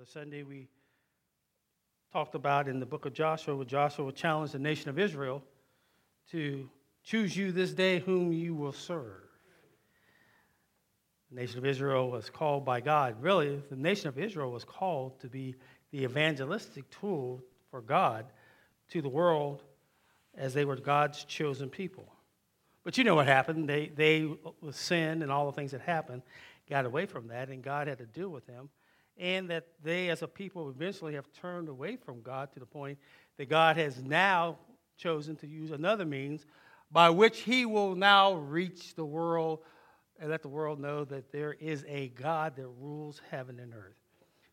other Sunday, we talked about in the book of Joshua, where Joshua challenged the nation of Israel to choose you this day whom you will serve. The nation of Israel was called by God. Really, the nation of Israel was called to be the evangelistic tool for God to the world as they were God's chosen people. But you know what happened. They, they with sin and all the things that happened, got away from that, and God had to deal with them. And that they, as a people, eventually have turned away from God to the point that God has now chosen to use another means by which He will now reach the world and let the world know that there is a God that rules heaven and earth.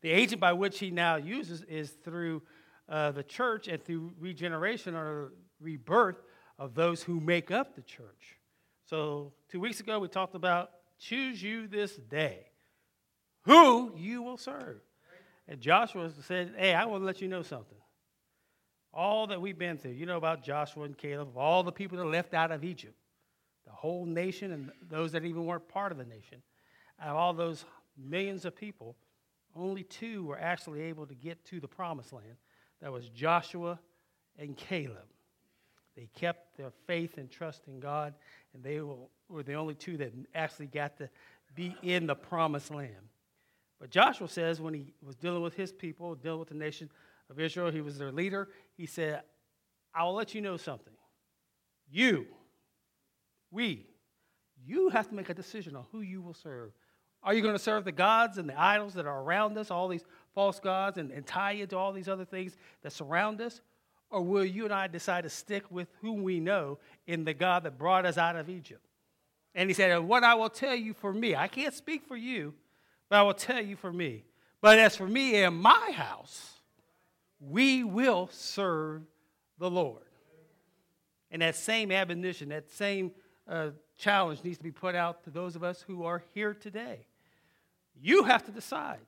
The agent by which He now uses is through uh, the church and through regeneration or rebirth of those who make up the church. So, two weeks ago, we talked about choose you this day who you will serve. And Joshua said, Hey, I want to let you know something. All that we've been through, you know about Joshua and Caleb, all the people that left out of Egypt, the whole nation, and those that even weren't part of the nation, out of all those millions of people, only two were actually able to get to the promised land. That was Joshua and Caleb. They kept their faith and trust in God, and they were the only two that actually got to be in the promised land. But Joshua says when he was dealing with his people, dealing with the nation of Israel, he was their leader, he said, I will let you know something. You, we, you have to make a decision on who you will serve. Are you going to serve the gods and the idols that are around us, all these false gods, and, and tie into all these other things that surround us? Or will you and I decide to stick with whom we know in the God that brought us out of Egypt? And he said, and What I will tell you for me, I can't speak for you, but I will tell you for me. But as for me and my house, we will serve the Lord. And that same admonition, that same uh, challenge needs to be put out to those of us who are here today. You have to decide.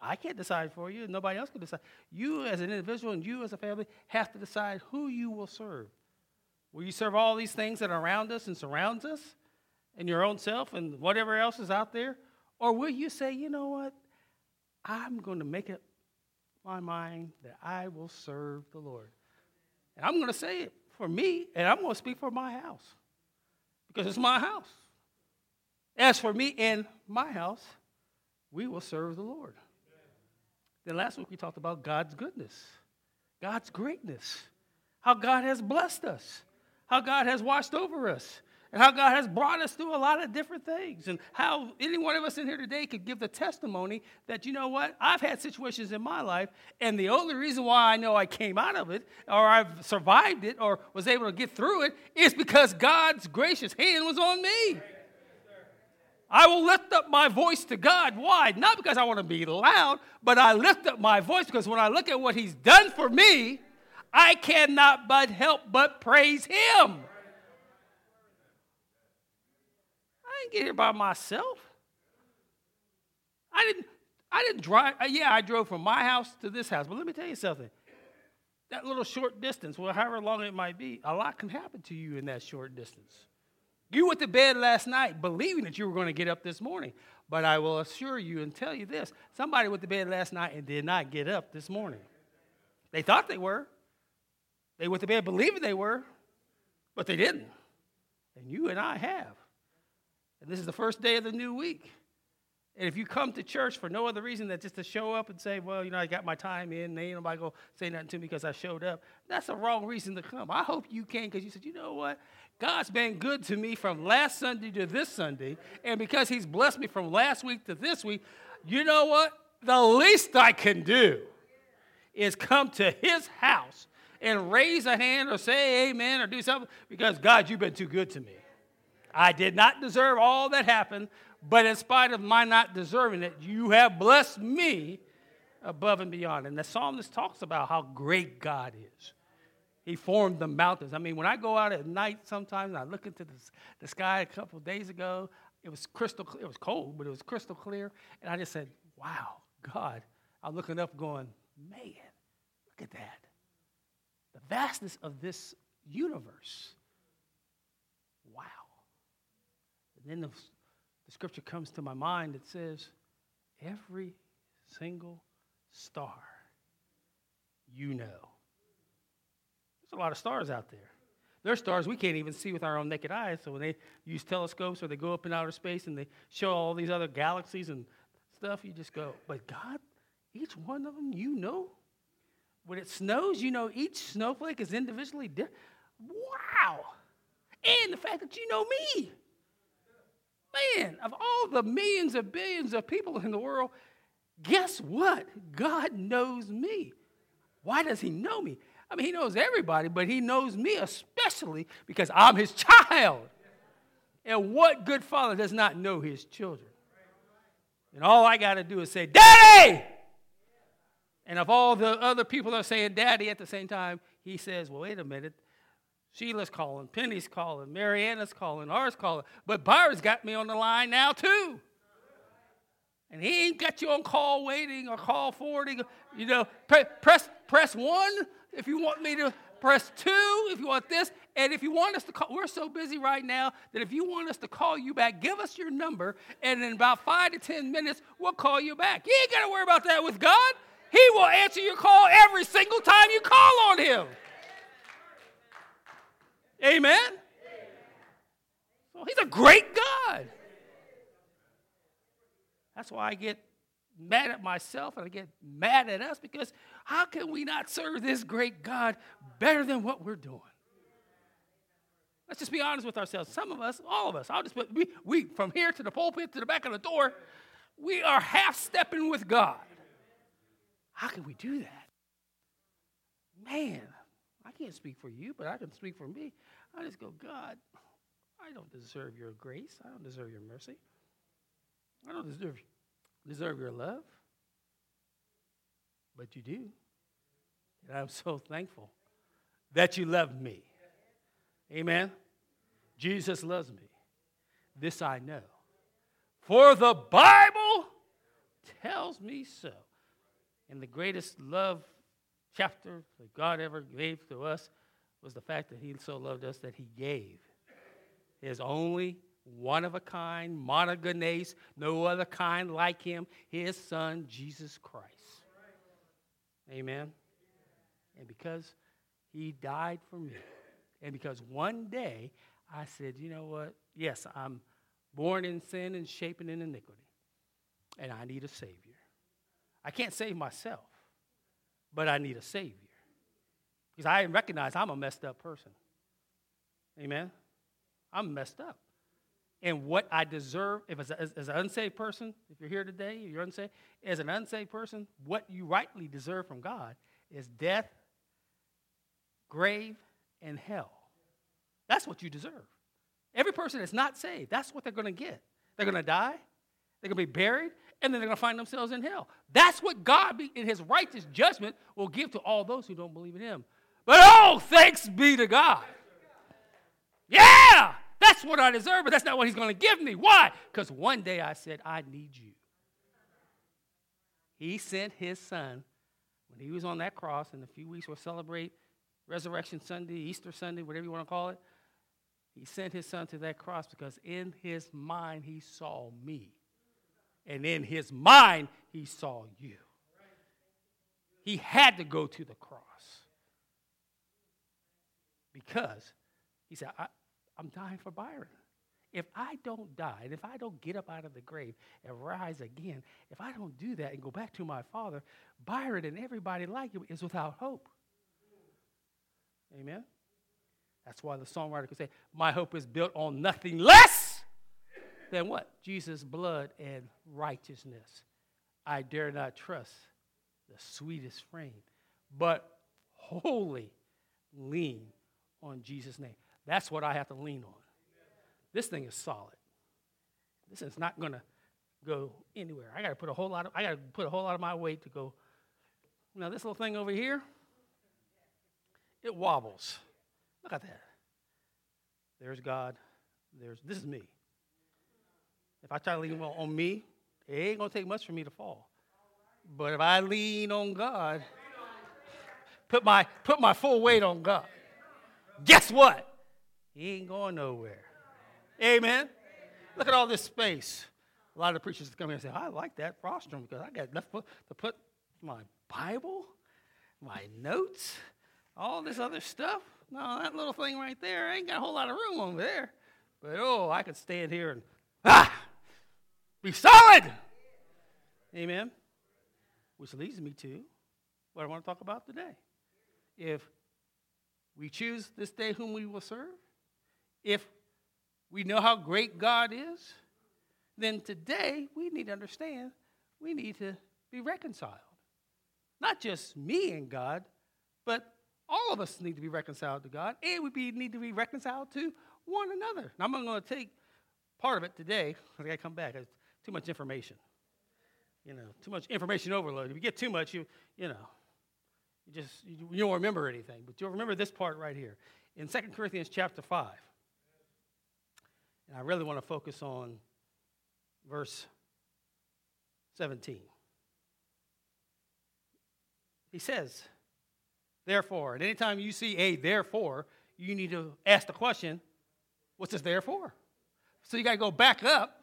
I can't decide for you, nobody else can decide. You, as an individual, and you, as a family, have to decide who you will serve. Will you serve all these things that are around us and surrounds us, and your own self, and whatever else is out there? Or will you say, you know what? I'm going to make it my mind that I will serve the Lord. And I'm going to say it for me, and I'm going to speak for my house because it's my house. As for me and my house, we will serve the Lord. Then last week we talked about God's goodness, God's greatness, how God has blessed us, how God has watched over us, and how God has brought us through a lot of different things, and how any one of us in here today could give the testimony that, you know what, I've had situations in my life, and the only reason why I know I came out of it, or I've survived it, or was able to get through it, is because God's gracious hand was on me. I will lift up my voice to God. Why? Not because I want to be loud, but I lift up my voice because when I look at what He's done for me, I cannot but help but praise Him. I didn't get here by myself. I didn't. I didn't drive. Uh, yeah, I drove from my house to this house. But let me tell you something. That little short distance, well, however long it might be, a lot can happen to you in that short distance. You went to bed last night believing that you were going to get up this morning. But I will assure you and tell you this somebody went to bed last night and did not get up this morning. They thought they were. They went to bed believing they were, but they didn't. And you and I have. And this is the first day of the new week. And if you come to church for no other reason than just to show up and say, well, you know, I got my time in, and ain't nobody go say nothing to me because I showed up, that's a wrong reason to come. I hope you can because you said, you know what? God's been good to me from last Sunday to this Sunday. And because He's blessed me from last week to this week, you know what? The least I can do is come to His house and raise a hand or say amen or do something because, God, you've been too good to me. I did not deserve all that happened, but in spite of my not deserving it, you have blessed me above and beyond. And the psalmist talks about how great God is. He formed the mountains. I mean, when I go out at night sometimes and I look into the, the sky a couple days ago, it was crystal it was cold, but it was crystal clear. And I just said, Wow, God. I'm looking up going, man, look at that. The vastness of this universe. Wow. And then the the scripture comes to my mind that says, every single star you know. There's a lot of stars out there. There are stars we can't even see with our own naked eyes. So when they use telescopes or they go up in outer space and they show all these other galaxies and stuff, you just go, but God, each one of them you know. When it snows, you know each snowflake is individually different. Wow. And the fact that you know me. Man, of all the millions of billions of people in the world, guess what? God knows me. Why does he know me? I mean, he knows everybody, but he knows me especially because I'm his child. And what good father does not know his children? And all I got to do is say, Daddy! And if all the other people are saying daddy at the same time, he says, Well, wait a minute. Sheila's calling, Penny's calling, Mariana's calling, ours calling. But Byron's got me on the line now, too. And he ain't got you on call waiting or call forwarding. You know, press, press one if you want me to press two if you want this. And if you want us to call, we're so busy right now that if you want us to call you back, give us your number. And in about five to 10 minutes, we'll call you back. You ain't got to worry about that with God. He will answer your call every single time you call on Him. Amen? So he's a great God. That's why I get mad at myself and I get mad at us because how can we not serve this great God better than what we're doing? Let's just be honest with ourselves. Some of us, all of us, I'll just put, we, we from here to the pulpit to the back of the door, we are half stepping with God. How can we do that? Man, can't speak for you, but I can speak for me. I just go, God, I don't deserve your grace. I don't deserve your mercy. I don't deserve, deserve your love, but you do. And I'm so thankful that you love me. Amen. Jesus loves me. This I know. For the Bible tells me so. And the greatest love chapter that God ever gave to us was the fact that He so loved us that He gave His only one of a kind, monogenes, no other kind like him, his son, Jesus Christ. Amen. And because he died for me, and because one day I said, you know what? Yes, I'm born in sin and shaping in iniquity, and I need a Savior. I can't save myself, but I need a Savior. Because I recognize I'm a messed up person. Amen? I'm messed up and what I deserve, if as, as, as, an unsaved person, if you're here today, you're unsaved, as an unsaved person, what you rightly deserve from God is death, grave, and hell. That's what you deserve. Every person that's not saved, that's what they're going to get. They're going to die, they're going to be buried, and then they're going to find themselves in hell. That's what God, in his righteous judgment, will give to all those who don't believe in him. But oh, thanks be to God. Yeah! That's what I deserve, but that's not what he's going to give me. Why? Because one day I said, I need you. He sent his son when he was on that cross. In a few weeks, we'll celebrate Resurrection Sunday, Easter Sunday, whatever you want to call it. He sent his son to that cross because in his mind he saw me. And in his mind he saw you. He had to go to the cross because he said, I'm dying for Byron. If I don't die, and if I don't get up out of the grave and rise again, if I don't do that and go back to my father, Byron and everybody like him is without hope. Amen? That's why the songwriter could say, My hope is built on nothing less than what? Jesus' blood and righteousness. I dare not trust the sweetest frame, but wholly lean on Jesus' name. That's what I have to lean on. This thing is solid. This is not to go anywhere. I got to put a whole lot of I got to put a whole lot of my weight to go. Now this little thing over here, it wobbles. Look at that. There's God. There's this is me. If I try to lean on me, it ain't gonna take much for me to fall. But if I lean on God, put my put my full weight on God, guess what? He ain't going nowhere. Amen. Look at all this space. A lot of preachers come here and say, I like that rostrum because I got enough to put my Bible, my notes, all this other stuff. No, that little thing right there I ain't got a whole lot of room over there. But oh, I could stand here and ah, be solid. Amen. Which leads me to what I want to talk about today. If we choose this day whom we will serve, if we know how great God is, then today we need to understand we need to be reconciled. Not just me and God, but all of us need to be reconciled to God, and we need to be reconciled to one another. Now, I'm going to take part of it today. I got to come back. It's too much information. You know, too much information overload. If you get too much, you, you know, you just you, you don't remember anything. But you'll remember this part right here in 2 Corinthians chapter 5. And I really want to focus on verse 17. He says, therefore, and anytime you see a therefore, you need to ask the question, what's this therefore? So you got to go back up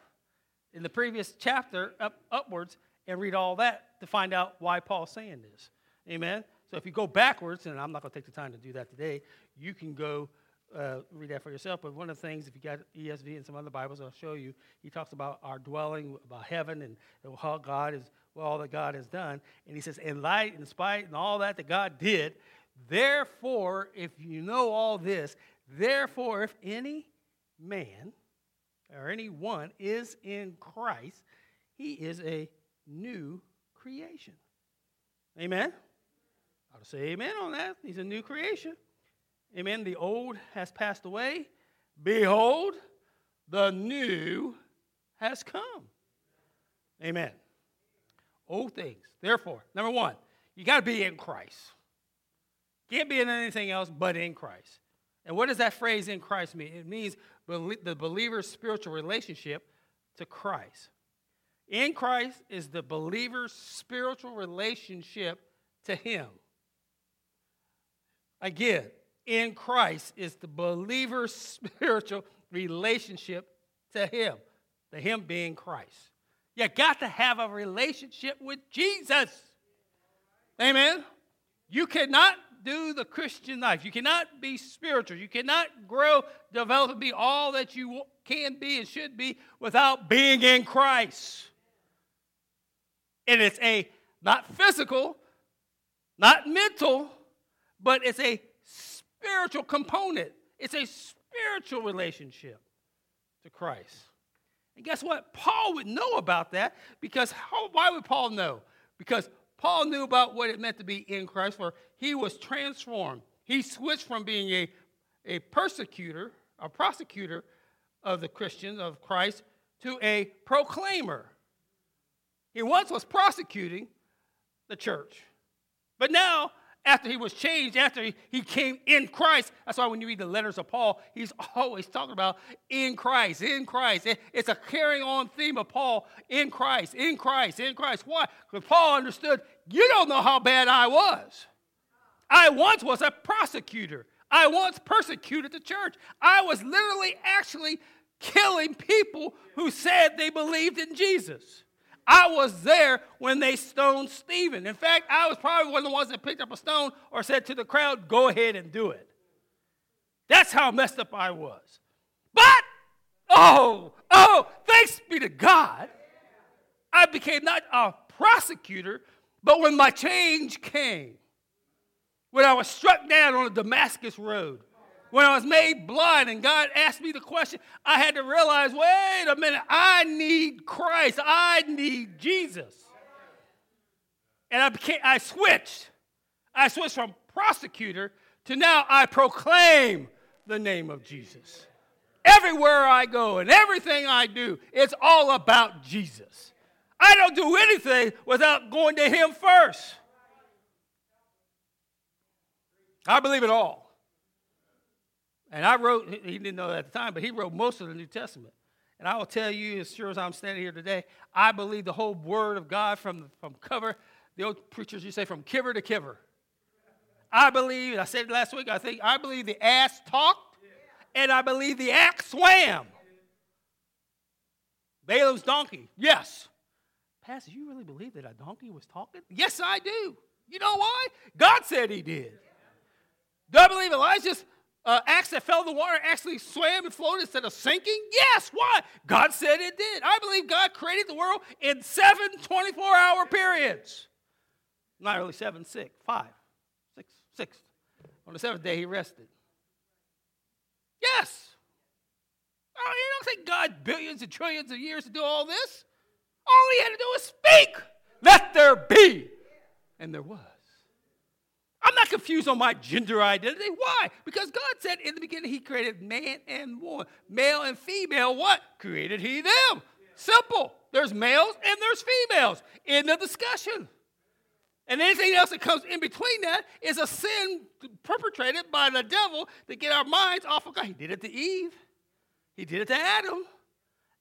in the previous chapter, up upwards, and read all that to find out why Paul's saying this. Amen? So if you go backwards, and I'm not going to take the time to do that today, you can go uh, read that for yourself. But one of the things, if you got ESV and some other Bibles, I'll show you. He talks about our dwelling, about heaven, and, how God is, well, all that God has done. And he says, in light, in spite, and all that that God did, therefore, if you know all this, therefore, if any man or anyone is in Christ, he is a new creation. Amen? I'll say amen on that. He's a new creation. Amen. The old has passed away. Behold, the new has come. Amen. Old things. Therefore, number one, you got to be in Christ. Can't be in anything else but in Christ. And what does that phrase in Christ mean? It means the believer's spiritual relationship to Christ. In Christ is the believer's spiritual relationship to Him. Again, in Christ is the believer's spiritual relationship to Him, the Him being Christ. You got to have a relationship with Jesus. Amen. You cannot do the Christian life. You cannot be spiritual. You cannot grow, develop, and be all that you can be and should be without being in Christ. And it's a not physical, not mental, but it's a spiritual component. It's a spiritual relationship to Christ. And guess what? Paul would know about that because how, why would Paul know? Because Paul knew about what it meant to be in Christ, for he was transformed. He switched from being a, a persecutor, a prosecutor of the Christians, of Christ, to a proclaimer. He once was prosecuting the church, but now after he was changed, after he came in Christ. That's why when you read the letters of Paul, he's always talking about in Christ, in Christ. It's a carrying on theme of Paul in Christ, in Christ, in Christ. Why? Because Paul understood you don't know how bad I was. I once was a prosecutor. I once persecuted the church. I was literally actually killing people who said they believed in Jesus. I was there when they stoned Stephen. In fact, I was probably one of the ones that picked up a stone or said to the crowd, Go ahead and do it. That's how messed up I was. But, oh, oh, thanks be to God, I became not a prosecutor, but when my change came, when I was struck down on the Damascus Road, when I was made blind and God asked me the question, I had to realize wait a minute, I need Christ. I need Jesus. And I, became, I switched. I switched from prosecutor to now I proclaim the name of Jesus. Everywhere I go and everything I do, it's all about Jesus. I don't do anything without going to Him first. I believe it all. And I wrote, he didn't know that at the time, but he wrote most of the New Testament. And I will tell you, as sure as I'm standing here today, I believe the whole Word of God from, from cover, the old preachers, you say from kiver to kiver. I believe, I said it last week, I think, I believe the ass talked, and I believe the axe swam. Balaam's donkey, yes. Pastor, you really believe that a donkey was talking? Yes, I do. You know why? God said he did. Do I believe Elijah's uh, axe that fell in the water actually swam and floated instead of sinking? Yes. Why? God said it did. I believe God created the world in seven 24 hour periods. Not really seven, six, five, six, six. On the seventh day, he rested. Yes. Oh, you don't think God billions and trillions of years to do all this? All he had to do was speak. Let there be. And there was. Confused on my gender identity. Why? Because God said in the beginning He created man and woman, male and female. What? Created He them. Simple. There's males and there's females. In the discussion. And anything else that comes in between that is a sin perpetrated by the devil to get our minds off of God. He did it to Eve, he did it to Adam,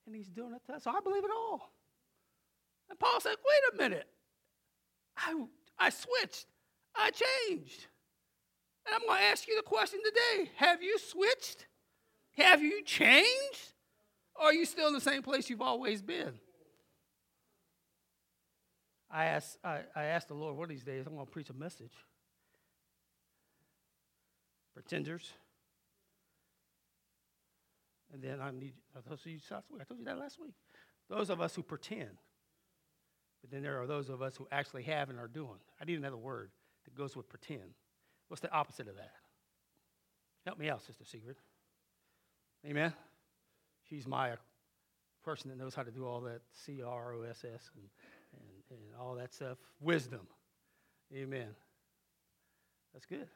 and he's doing it to us. So I believe it all. And Paul said, wait a minute. I, I switched. I changed. And I'm going to ask you the question today Have you switched? Have you changed? Or are you still in the same place you've always been? I asked, I, I asked the Lord one of these days, I'm going to preach a message. Pretenders. And then I need, I told you I told you that last week. Those of us who pretend. But then there are those of us who actually have and are doing. I need another word that goes with pretend. What's the opposite of that? Help me out, Sister Sigrid. Amen. She's my person that knows how to do all that C R O S S and, and, and all that stuff. Wisdom. Amen. That's good.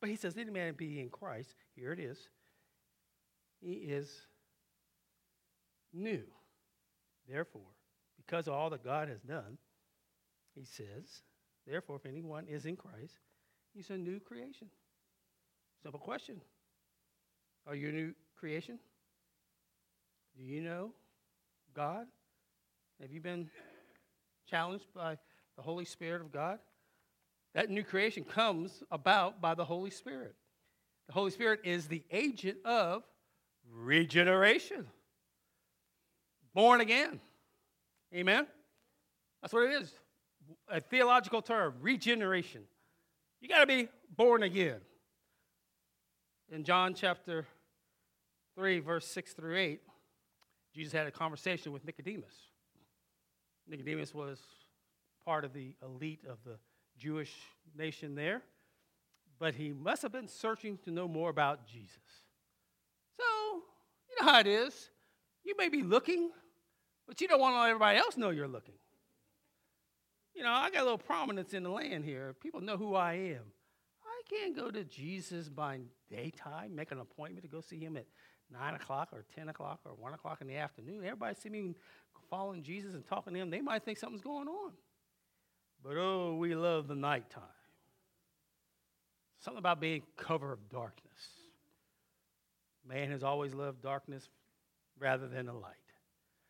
But he says, any man be in Christ, here it is, he is new. Therefore, because of all that God has done, he says, therefore, if anyone is in Christ, he's a new creation. Simple question. Are you a new creation? Do you know God? Have you been challenged by the Holy Spirit of God? That new creation comes about by the Holy Spirit. The Holy Spirit is the agent of regeneration. Born again. Amen? That's what it is. A theological term, regeneration. You got to be born again. In John chapter 3, verse 6 through 8, Jesus had a conversation with Nicodemus. Nicodemus was part of the elite of the Jewish nation there, but he must have been searching to know more about Jesus. So, you know how it is. You may be looking, but you don't want to let everybody else know you're looking. You know, I got a little prominence in the land here. People know who I am. I can't go to Jesus by daytime, make an appointment to go see him at 9 o'clock or 10 o'clock or 1 o'clock in the afternoon. Everybody see me following Jesus and talking to him, they might think something's going on. But oh, we love the nighttime. Something about being cover of darkness. Man has always loved darkness rather than the light.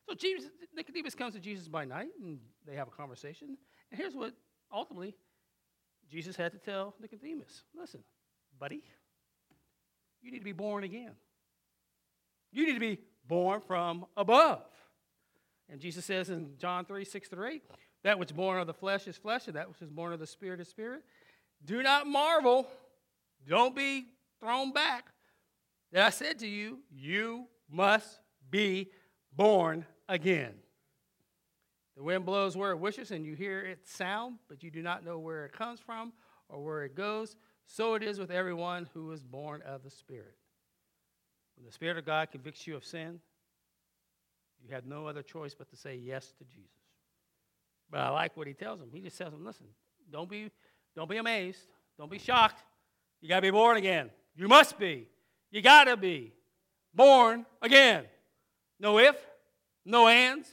So Jesus, Nicodemus comes to Jesus by night, and they have a conversation. And here's what ultimately Jesus had to tell Nicodemus Listen, buddy, you need to be born again. You need to be born from above. And Jesus says in John 3 6 through 8, that which is born of the flesh is flesh, and that which is born of the spirit is spirit. Do not marvel, don't be thrown back. That I said to you, you must be born again. The wind blows where it wishes, and you hear its sound, but you do not know where it comes from or where it goes. So it is with everyone who is born of the Spirit. When the Spirit of God convicts you of sin, you have no other choice but to say yes to Jesus. But I like what he tells them. He just tells them, listen, don't be, don't be amazed. Don't be shocked. You got to be born again. You must be. You got to be born again. No if, no ands,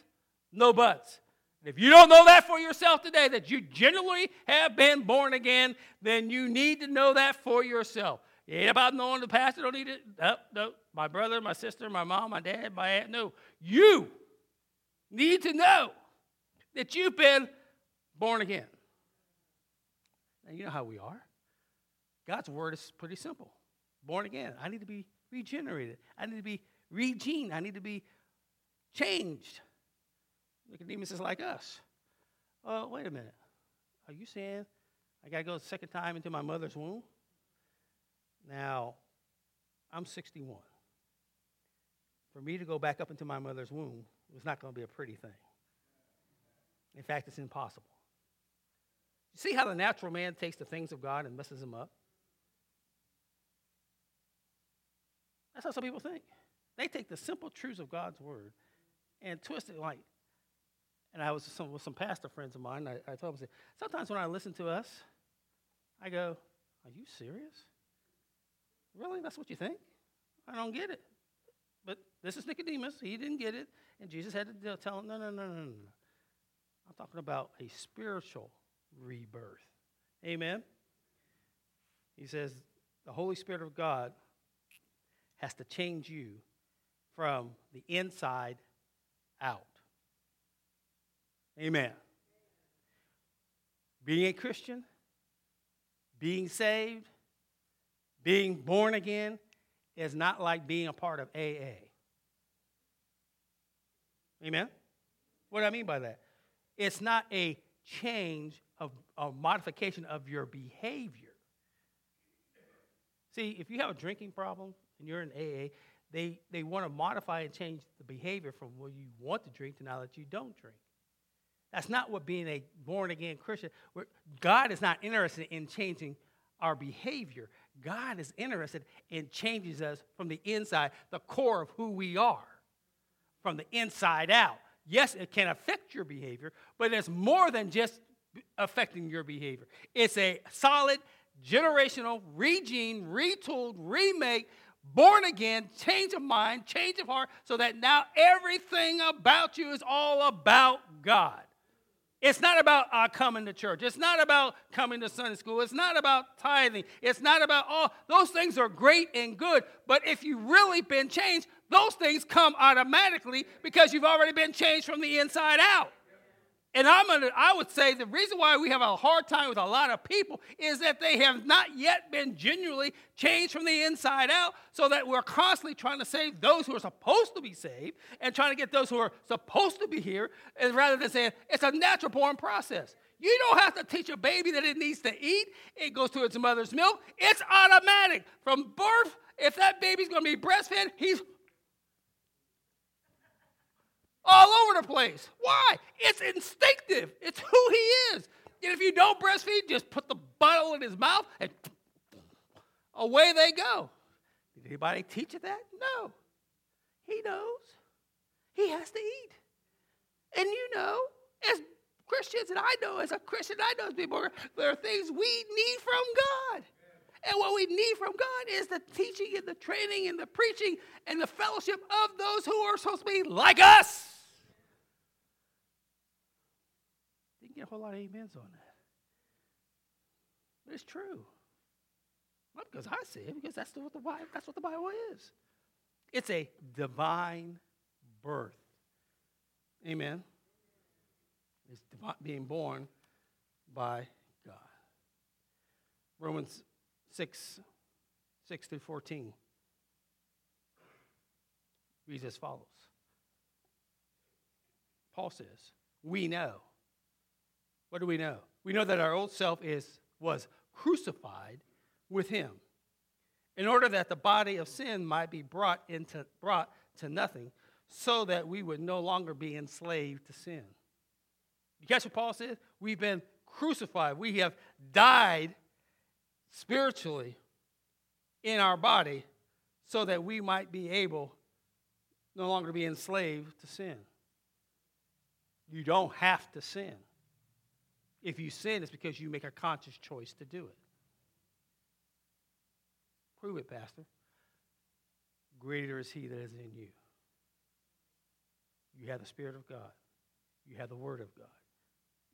no buts. If you don't know that for yourself today, that you genuinely have been born again, then you need to know that for yourself. It ain't about knowing the pastor. Don't need it. No, no. My brother, my sister, my mom, my dad, my aunt. No. You need to know that you've been born again. Now, you know how we are. God's word is pretty simple born again. I need to be regenerated. I need to be regened. I need to be changed. Nicodemus is like us. Oh, wait a minute. Are you saying I got to go the second time into my mother's womb? Now, I'm 61. For me to go back up into my mother's womb was not going to be a pretty thing. In fact, it's impossible. You see how the natural man takes the things of God and messes them up? That's how some people think. They take the simple truths of God's word and twist it like, and I was some, with some pastor friends of mine, I, I told them, sometimes when I listen to us, I go, Are you serious? Really? That's what you think? I don't get it. But this is Nicodemus. He didn't get it. And Jesus had to tell him, No, no, no, no, no. I'm talking about a spiritual rebirth. Amen? He says, The Holy Spirit of God has to change you from the inside out. Amen. Being a Christian, being saved, being born again is not like being a part of AA. Amen? What do I mean by that? It's not a change of a modification of your behavior. See, if you have a drinking problem and you're in AA, they, they want to modify and change the behavior from what you want to drink to now that you don't drink. That's not what being a born again Christian. God is not interested in changing our behavior. God is interested in changing us from the inside, the core of who we are, from the inside out. Yes, it can affect your behavior, but it's more than just affecting your behavior. It's a solid, generational, regene, retooled, remake, born again, change of mind, change of heart, so that now everything about you is all about God. It's not about uh, coming to church. It's not about coming to Sunday school. It's not about tithing. It's not about all those things are great and good. But if you've really been changed, those things come automatically because you've already been changed from the inside out. And I'm gonna, I would say the reason why we have a hard time with a lot of people is that they have not yet been genuinely changed from the inside out, so that we're constantly trying to save those who are supposed to be saved and trying to get those who are supposed to be here, and rather than saying it's a natural born process. You don't have to teach a baby that it needs to eat. It goes through its mother's milk. It's automatic. From birth, if that baby's to be breastfed, he's all over the place. Why? It's instinctive. It's who he is. And if you don't breastfeed, just put the bottle in his mouth and away they go. Did anybody teach it that? No. He knows. He has to eat. And you know, as Christians, and I know as a Christian, I know as people, there are things we need from God. And what we need from God is the teaching and the training and the preaching and the fellowship of those who are supposed to be like us. Didn't get a whole lot of amens on that. But it's true. Not because I say it, because that's what the Bible, that's what the Bible is. It's a divine birth. Amen. It's being born by God. Romans 6, 6 through 14 reads as follows. Paul says, We know. What do we know? We know that our old self is, was crucified with him in order that the body of sin might be brought, into, brought to nothing so that we would no longer be enslaved to sin. You catch what Paul says? We've been crucified. We have died spiritually in our body so that we might be able no longer be enslaved to sin. You don't have to sin. If you sin, it's because you make a conscious choice to do it. Prove it, Pastor. Greater is He that is in you. You have the Spirit of God, you have the Word of God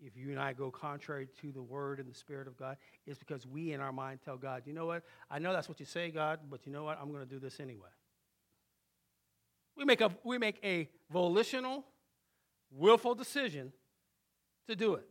if you and I go contrary to the word and the spirit of God, it's because we in our mind tell God, you know what? I know that's what you say, God, but you know what? I'm going to do this anyway. We make a, we make a volitional, willful decision to do it.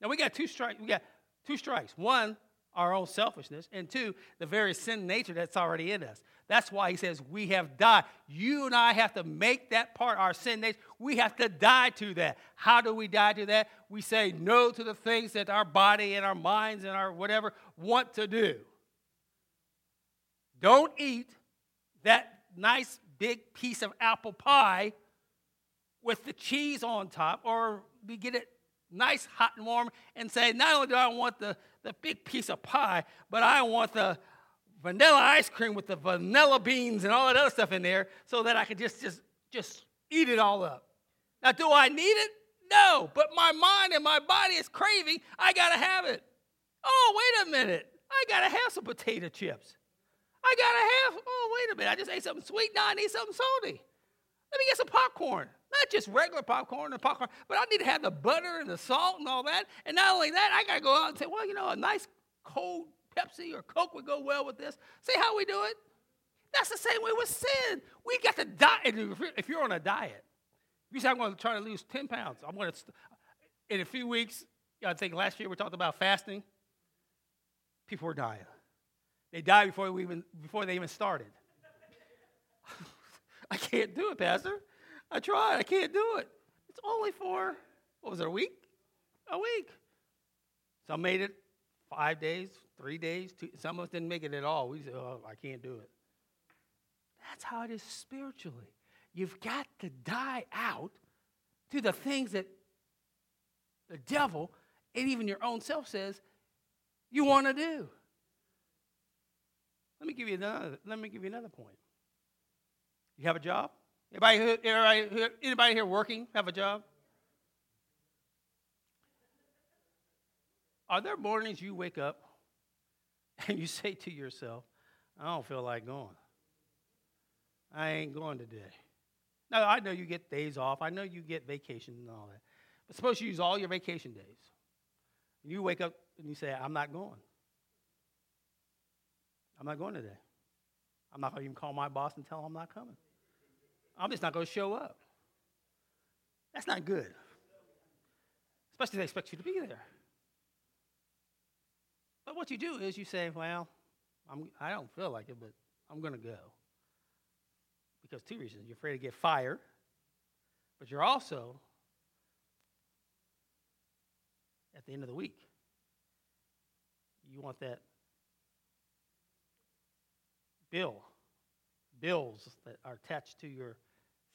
Now we got two strikes. We got two strikes. One, our own selfishness, and two, the very sin nature that's already in us. That's why he says we have died. You and I have to make that part our sin nature. We have to die to that. How do we die to that? We say no to the things that our body and our minds and our whatever want to do. Don't eat that nice big piece of apple pie with the cheese on top, or we get it nice, hot, and warm, and say, not only do I want the, the big piece of pie, but I want the vanilla ice cream with the vanilla beans and all that other stuff in there so that I can just, just, just eat it all up. Now, do I need it? No, but my mind and my body is craving. I got to have it. Oh, wait a minute. I got to have some potato chips. I got to have, oh, wait a minute. I just ate something sweet. Now I need something salty. Let me get some popcorn. Not just regular popcorn and popcorn, but I need to have the butter and the salt and all that. And not only that, I got to go out and say, well, you know, a nice cold Pepsi or Coke would go well with this. See how we do it? That's the same way with sin. We got to diet. If you're on a diet, you say, I'm going to try to lose 10 pounds. I'm going to, in a few weeks, I think last year we talked about fasting. People were dying. They died before, we even, before they even started. I can't do it, Pastor. I tried. I can't do it. It's only for, what was it, a week? A week. Some made it five days, three days. Two, some of us didn't make it at all. We said, oh, I can't do it. That's how it is spiritually. You've got to die out to the things that the devil and even your own self says you want to do. Let me give you another, let me give you another point. You have a job? Anybody, anybody, anybody here working have a job? Are there mornings you wake up and you say to yourself, I don't feel like going? I ain't going today. Now, I know you get days off. I know you get vacation and all that. But suppose you use all your vacation days. And you wake up and you say, I'm not going. I'm not going today. I'm not going to even call my boss and tell him I'm not coming. I'm just not going to show up. That's not good. Especially if they expect you to be there. But what you do is you say, well, I'm, I don't feel like it, but I'm going to go. Because two reasons. You're afraid to get fired, but you're also, at the end of the week, you want that bill, bills that are attached to your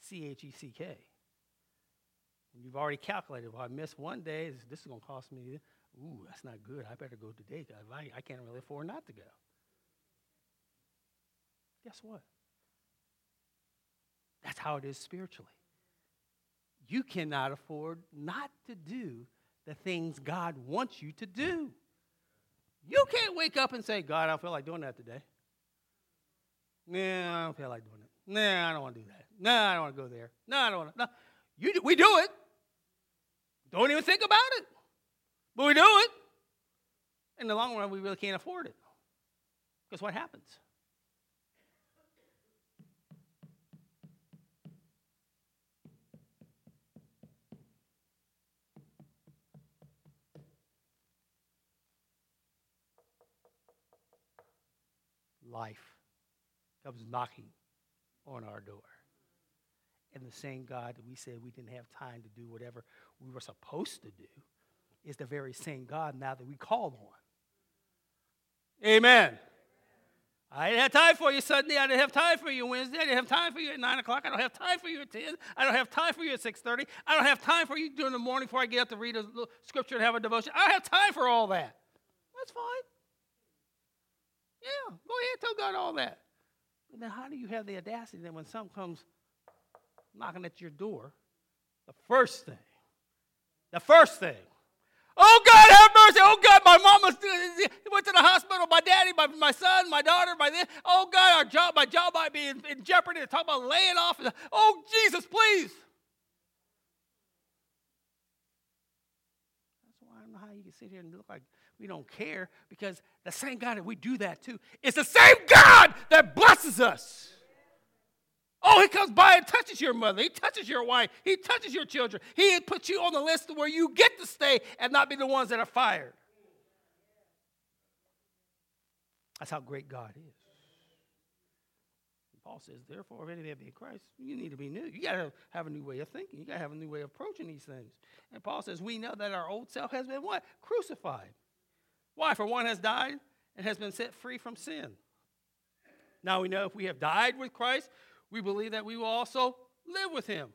CHECK. You've already calculated, well, I missed one day, this is going to cost me, ooh, that's not good. I better go today. I, I can't really afford not to go. Guess what? That's how it is spiritually. You cannot afford not to do the things God wants you to do. You can't wake up and say, God, I don't feel like doing that today. Nah, I don't feel like doing it. Nah, I don't want to do that. Nah, I don't want to go there. No, I don't want to. No. You, we do it. Don't even think about it. But we do it. In the long run, we really can't afford it. Because what happens? Life comes knocking on our door. And the same God that we said we didn't have time to do whatever we were supposed to do is the very same God now that we call on. Amen. I didn't have time for you Sunday. I didn't have time for you Wednesday. I didn't have time for you at 9 o'clock. I don't have time for you at 10. I don't have time for you at 6.30. I don't have time for you during the morning before I get up to read a scripture and have a devotion. I don't have time for all that. That's fine. Yeah, go ahead, tell God all that. But then how do you have the audacity that when something comes knocking at your door, the first thing, the first thing, oh God, have mercy. Oh God, my mama uh, went to the hospital. My daddy, my, my son, my daughter, my this. Oh God, our job, my job might be in, in jeopardy. They talk about laying off. Oh Jesus, please. That's why I don't know how you can sit here and look like we don't care because the same God that we do that to is the same God that blesses us. Oh, he comes by and touches your mother. He touches your wife. He touches your children. He puts you on the list where you get to stay and not be the ones that are fired. That's how great God is. Paul says, therefore, if any man be in Christ, you need to be new. You got to have a new way of thinking. You got to have a new way of approaching these things. And Paul says, we know that our old self has been what? Crucified. Why? For one has died and has been set free from sin. Now we know if we have died with Christ, we believe that we will also live with him.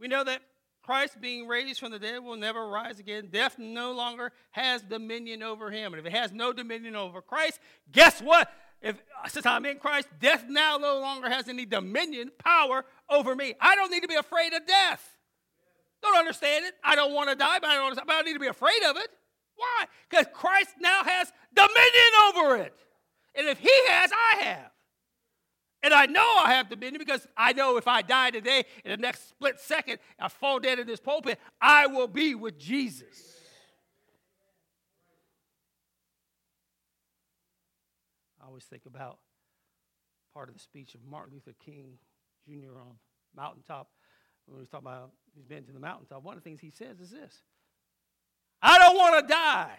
We know that Christ, being raised from the dead, will never rise again. Death no longer has dominion over him. And if it has no dominion over Christ, guess what? If since I'm in Christ, death now no longer has any dominion, power over me. I don't need to be afraid of death. Don't understand it. I don't want to die, but I don't, but I don't need to be afraid of it. Why? Because Christ now has dominion over it. And if he has, I have. And I know I have dominion because I know if I die today, in the next split second, I fall dead in this pulpit, I will be with Jesus. I always think about part of the speech of Martin Luther King Jr. on Mountaintop when he was talking about he's been to the mountaintop. One of the things he says is this I don't want to die,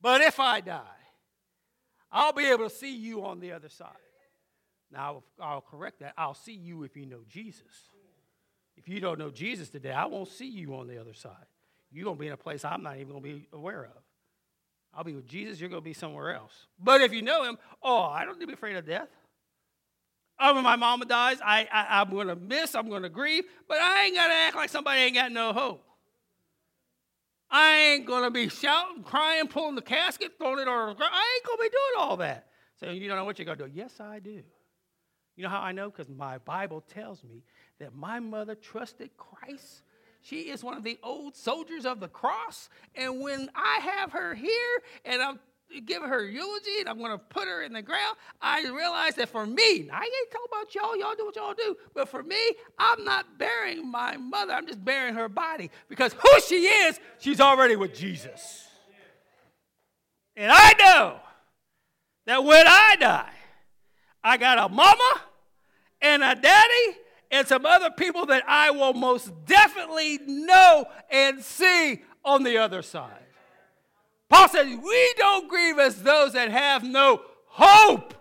but if I die, I'll be able to see you on the other side. Now, I'll correct that. I'll see you if you know Jesus. If you don't know Jesus today, I won't see you on the other side. You're going to be in a place I'm not even going to be aware of. I'll be with Jesus, you're going to be somewhere else. But if you know him, oh, I don't need to be afraid of death. Oh, when my mama dies, I, I, am going to miss, I'm going to grieve, but I ain't got to act like somebody ain't got no hope. I ain't going to be shouting, crying, pulling the casket, throwing it on the ground. I ain't going to be doing all that. So you don't know what you're going to do. Yes, I do. You know how I know? Because my Bible tells me that my mother trusted Christ. She is one of the old soldiers of the cross. And when I have her here and I'm giving her eulogy and I'm going to put her in the ground, I realize that for me, I ain't talking about y'all, y'all do what y'all do, but for me, I'm not burying my mother, I'm just burying her body because who she is, she's already with Jesus. And I know that when I die, I got a mama and a daddy and some other people that I will most definitely know and see on the other side. Paul says, We don't grieve as those that have no hope.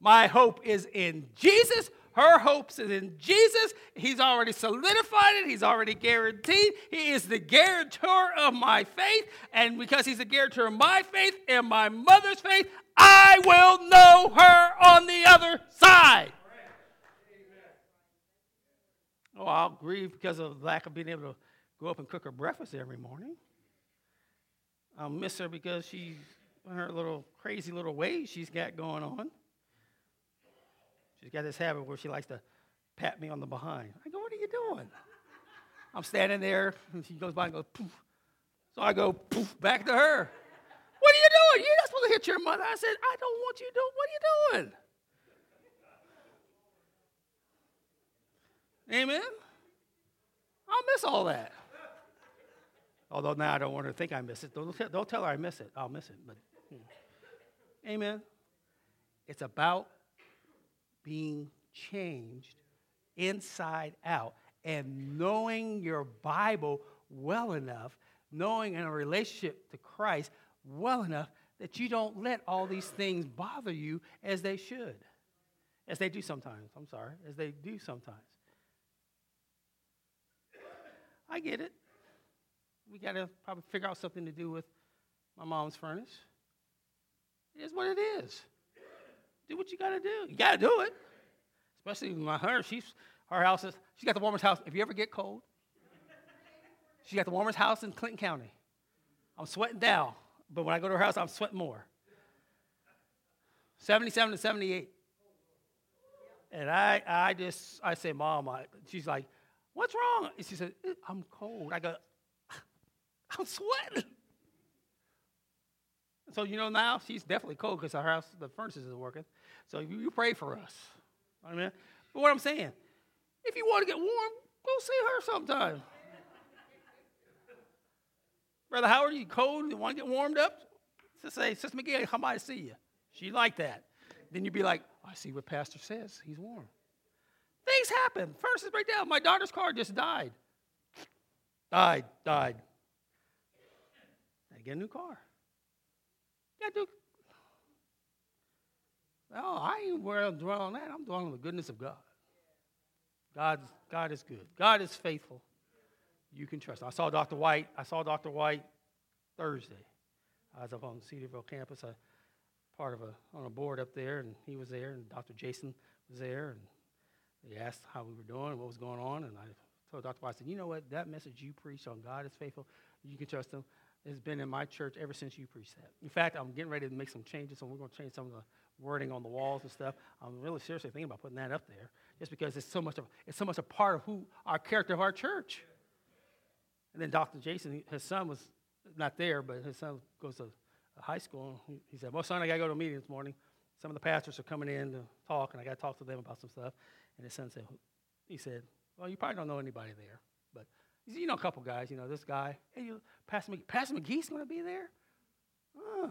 My hope is in Jesus. Her hope is in Jesus. He's already solidified it. He's already guaranteed. He is the guarantor of my faith. And because he's the guarantor of my faith and my mother's faith, I will know her on the other side. Oh, I'll grieve because of lack of being able to go up and cook her breakfast every morning. I'll miss her because she's her little crazy little ways she's got going on. She's got this habit where she likes to pat me on the behind. I go, What are you doing? I'm standing there, and she goes by and goes, poof. So I go, poof, back to her. What are you doing? You're not supposed to hit your mother. I said, I don't want you to What are you doing? Amen? I'll miss all that. Although now I don't want her to think I miss it. Don't, don't tell her I miss it. I'll miss it. But, know. Amen. It's about being changed inside out and knowing your Bible well enough, knowing in a relationship to Christ well enough that you don't let all these things bother you as they should, as they do sometimes. I'm sorry, as they do sometimes. I get it. We got to probably figure out something to do with my mom's furnace. It is what it is. Do what you got to do. You got to do it. Especially my her. She's her house is. she's got the warmest house. If you ever get cold, she got the warmest house in Clinton County. I'm sweating down, but when I go to her house, I'm sweating more. 77 to 78. And I, I just, I say, Mom, I, she's like, What's wrong? And she said, I'm cold. I go, I'm sweating. So, you know, now she's definitely cold because her house, the furnace isn't working. So you, you pray for us. Amen. But what I'm saying, if you want to get warm, go see her sometime. Brother Howard, are you cold? You want to get warmed up? Just say, Sister McGee, come by to see you. She like that. Then you'd be like, I see what Pastor says. He's warm. Things happen. Furnaces break down. My daughter's car just died. Died, died. I get a new car. Yeah, do. Oh, I ain't to dwell on that. I'm dwelling on the goodness of God. God, God is good. God is faithful. You can trust. I saw Dr. White. I saw Dr. White Thursday. I was up on Cedarville campus, I, part of a on a board up there, and he was there, and Dr. Jason was there, and they asked how we were doing and what was going on, and I told Dr. White, I said, you know what, that message you preached on God is faithful, you can trust him, has been in my church ever since you preached that. In fact, I'm getting ready to make some changes, and we're going to change some of the wording on the walls and stuff. I'm really seriously thinking about putting that up there, just because it's so much of it's so much a part of who our character of our church. And then Dr. Jason, his son was not there, but his son goes to high school. He said, "Well, son, I got to go to a meeting this morning. Some of the pastors are coming in to talk, and I got to talk to them about some stuff." And his son said, "He said, well, you probably don't know anybody there, but you know a couple guys. You know this guy. Hey, you, Pastor, McGee, Pastor McGee's going to be there. Oh,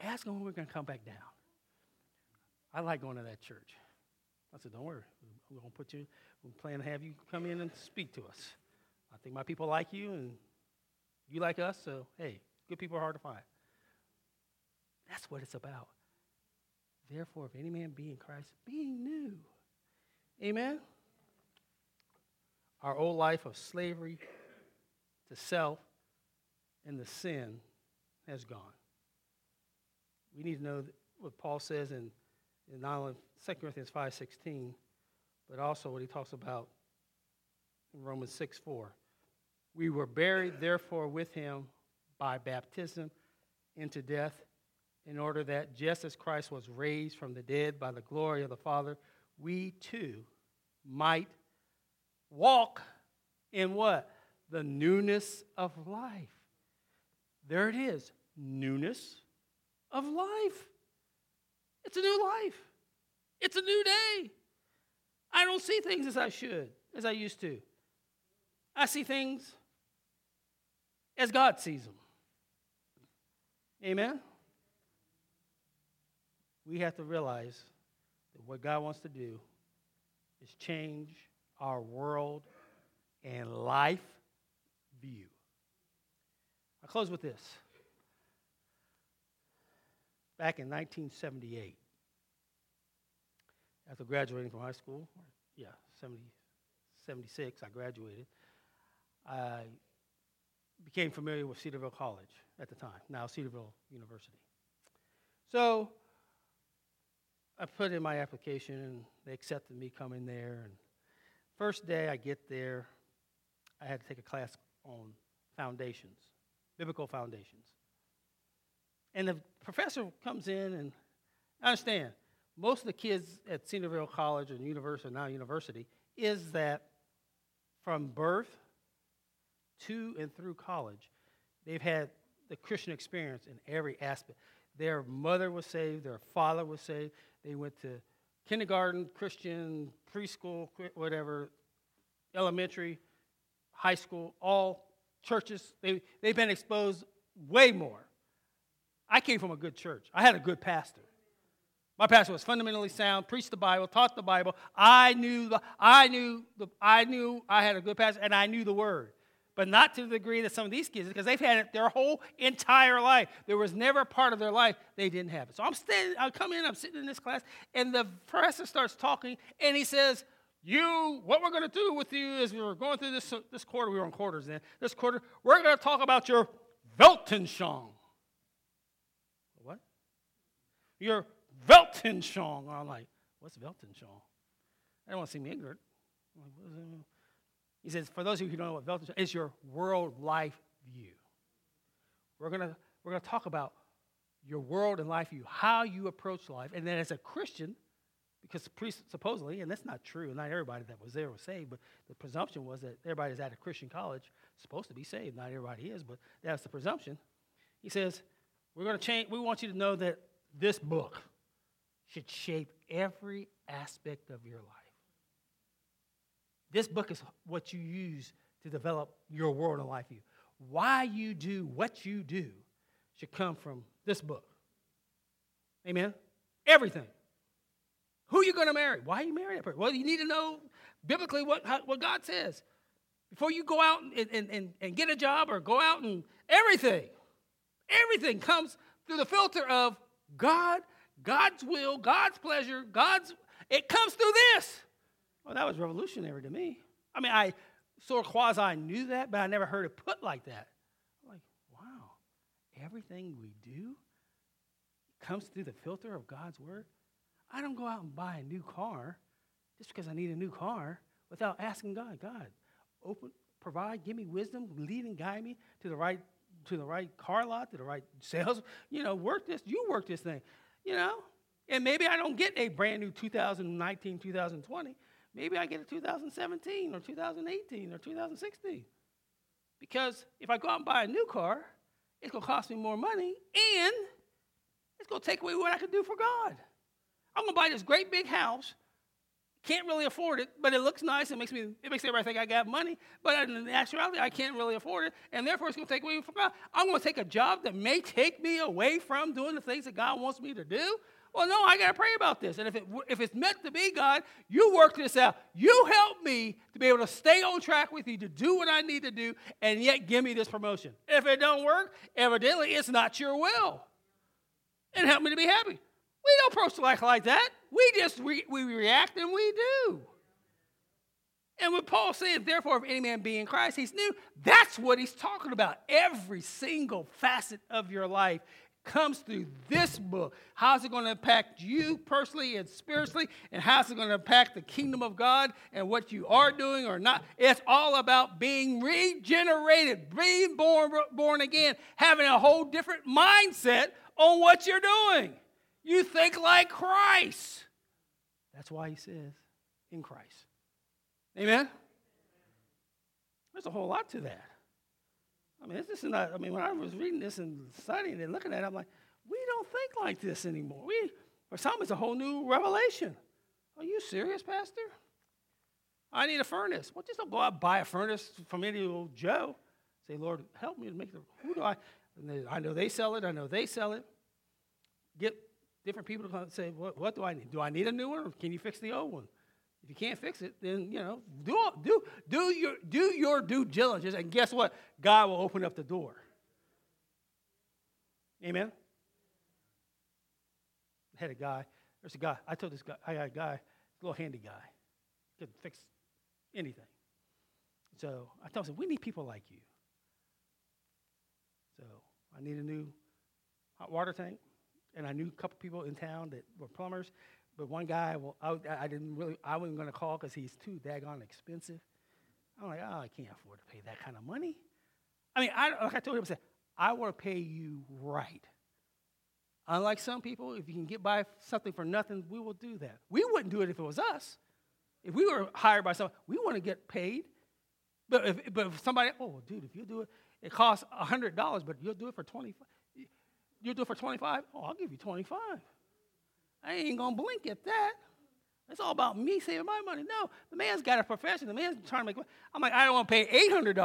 ask him when we're going to come back down. I like going to that church. I said, don't worry. We're going to put you. We plan to have you come in and speak to us. Think my people like you, and you like us. So hey, good people are hard to find. That's what it's about. Therefore, if any man be in Christ, being new. Amen? Our old life of slavery to self and the sin has gone. We need to know what Paul says in, in not only 2 Corinthians 5.16, but also what he talks about in Romans 6 4. We were buried, therefore, with him by baptism into death, in order that just as Christ was raised from the dead by the glory of the Father, we too might walk in what? The newness of life. There it is newness of life. It's a new life, it's a new day. I don't see things as I should, as I used to. I see things as God sees them. Amen? We have to realize that what God wants to do is change our world and life view. I'll close with this. Back in 1978, after graduating from high school, yeah, 70, 76, I graduated. I became familiar with Cedarville College at the time, now Cedarville University. So I put in my application, and they accepted me coming there. And first day I get there, I had to take a class on foundations, biblical foundations. And the professor comes in, and I understand most of the kids at Cedarville College and university, now university, is that from birth to and through college, they've had the Christian experience in every aspect. Their mother was saved, their father was saved. They went to kindergarten, Christian, preschool, whatever, elementary, high school, all churches. They, they've been exposed way more. I came from a good church, I had a good pastor. My pastor was fundamentally sound, preached the Bible, taught the Bible. I knew, I knew, the, I knew I had a good pastor, and I knew the Word but not to the degree that some of these kids, because they've had it their whole entire life. There was never a part of their life they didn't have it. So I'm standing, I come in, I'm sitting in this class, and the professor starts talking, and he says, you, what we're going to do with you is we're going through this, this quarter, we were on quarters then, this quarter, we're going to talk about your Weltanschauung. What? Your Weltanschauung. I'm like, what's Weltanschauung? I don't want to seem ignorant. He says, for those of you who don't know what Weltanschauung is, your world life view. We're going we're going to talk about your world and life view, how you approach life. And then as a Christian, because supposedly, and that's not true, not everybody that was there was saved, but the presumption was that everybody that's at a Christian college supposed to be saved. Not everybody is, but that's the presumption. He says, We're going to change, we want you to know that this book should shape every aspect of your life. This book is what you use to develop your world and life view. Why you do what you do should come from this book. Amen? Everything. Who are you going to marry? Why are you marrying that person? Well, you need to know biblically what, how, what God says. Before you go out and, and, and, and get a job or go out and everything, everything comes through the filter of God, God's will, God's pleasure, God's, it comes through this. Well, that was revolutionary to me. I mean, I sort of quasi knew that, but I never heard it put like that. I'm like, wow, everything we do comes through the filter of God's word. I don't go out and buy a new car just because I need a new car without asking God, God, open, provide, give me wisdom, lead and guide me to the right to the right car lot, to the right sales. You know, work this. You work this thing. You know, and maybe I don't get a brand new 2019, 2020. Maybe I get a 2017 or 2018 or 2016. Because if I go out and buy a new car, it's going to cost me more money and it's going to take away what I can do for God. I'm going to buy this great big house can't really afford it, but it looks nice. It makes me it makes everybody think I got money. But in actuality, I can't really afford it, and therefore it's going to take away from God. I'm going to take a job that may take me away from doing the things that God wants me to do. Well, no, I got to pray about this. And if, it, if it's meant to be, God, you work this out. You help me to be able to stay on track with you, to do what I need to do, and yet give me this promotion. If it don't work, evidently it's not your will. And help me to be happy. We don't approach life like that. We just re- we react and we do. And when Paul says, therefore, if any man be in Christ, he's new, that's what he's talking about. Every single facet of your life comes through this book. How's it going to impact you personally and spiritually? And how's it going to impact the kingdom of God and what you are doing or not? It's all about being regenerated, being born, born again, having a whole different mindset on what you're doing. You think like Christ. That's why he says, in Christ. Amen? There's a whole lot to that. I mean, this is not, I mean, when I was reading this and studying and looking at it, I'm like, we don't think like this anymore. We, for some, it's a whole new revelation. Are you serious, Pastor? I need a furnace. Well, just don't go out and buy a furnace from any old Joe. Say, Lord, help me to make the, who do I, they, I know they sell it, I know they sell it. Get different people to come and say, what, what, do I need? Do I need a new one or can you fix the old one? If you can't fix it, then, you know, do, do, do, your, do your due diligence, and guess what? God will open up the door. Amen? I had a guy, there's a guy, I told this guy, I got a guy, a little handy guy, could fix anything. So I told him, we need people like you. So I need a new hot water tank and I knew a couple people in town that were plumbers, but one guy, well, I, I didn't really, I wasn't going to call because he's too daggone expensive. I'm like, oh, I can't afford to pay that kind of money. I mean, I, like I told him, I said, I want to pay you right. Unlike some people, if you can get by something for nothing, we will do that. We wouldn't do it if it was us. If we were hired by someone, we want to get paid. But if, but if somebody, oh, dude, if you do it, it costs $100, but you'll do it for 25 You'll do it for 25? Oh, I'll give you 25. I ain't gonna blink at that. It's all about me saving my money. No, the man's got a profession. The man's trying to make money. I'm like, I don't want to pay $800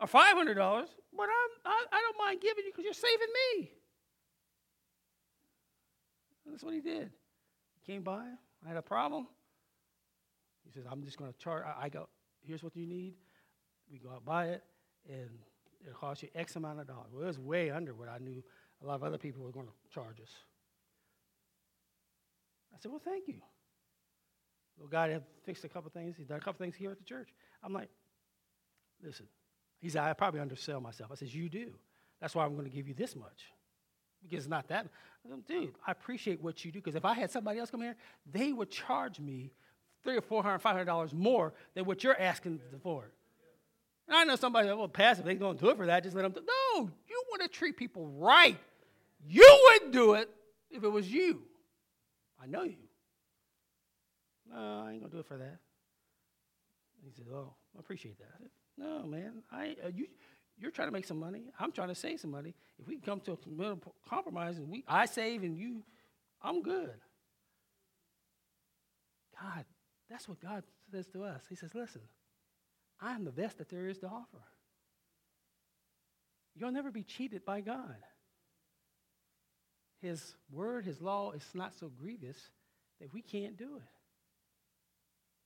or $500, but I'm, I, I don't mind giving you because you're saving me. And that's what he did. He came by. I had a problem. He says, I'm just going to charge. I, I go, here's what you need. We go out buy it, and it'll cost you X amount of dollars. Well, it was way under what I knew a lot of other people were going to charge us. I said, well, thank you. Little guy had fixed a couple things. He's done a couple things here at the church. I'm like, listen, he's I probably undersell myself. I says, you do. That's why I'm going to give you this much. Because it's not that. Said, Dude, I appreciate what you do. Because if I had somebody else come here, they would charge me three or four hundred, five hundred dollars more than what you're asking for. And I know somebody that will pass if they don't do it for that, just let them do No, you want to treat people right. You wouldn't do it if it was you. I know you. No, I ain't gonna do it for that. he said, "Oh, I appreciate that." Said, no, man, I uh, you you're trying to make some money. I'm trying to save some money. If we can come to a compromise and we I save and you, I'm good. God, that's what God says to us. He says, "Listen." I am the best that there is to offer. You'll never be cheated by God. His word, His law is not so grievous that we can't do it.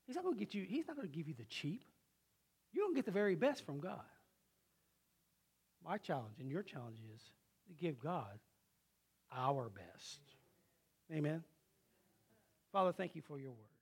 He's not going to get you, He's not going to give you the cheap. You don't get the very best from God. My challenge and your challenge is to give God our best. Amen. Father, thank you for your word.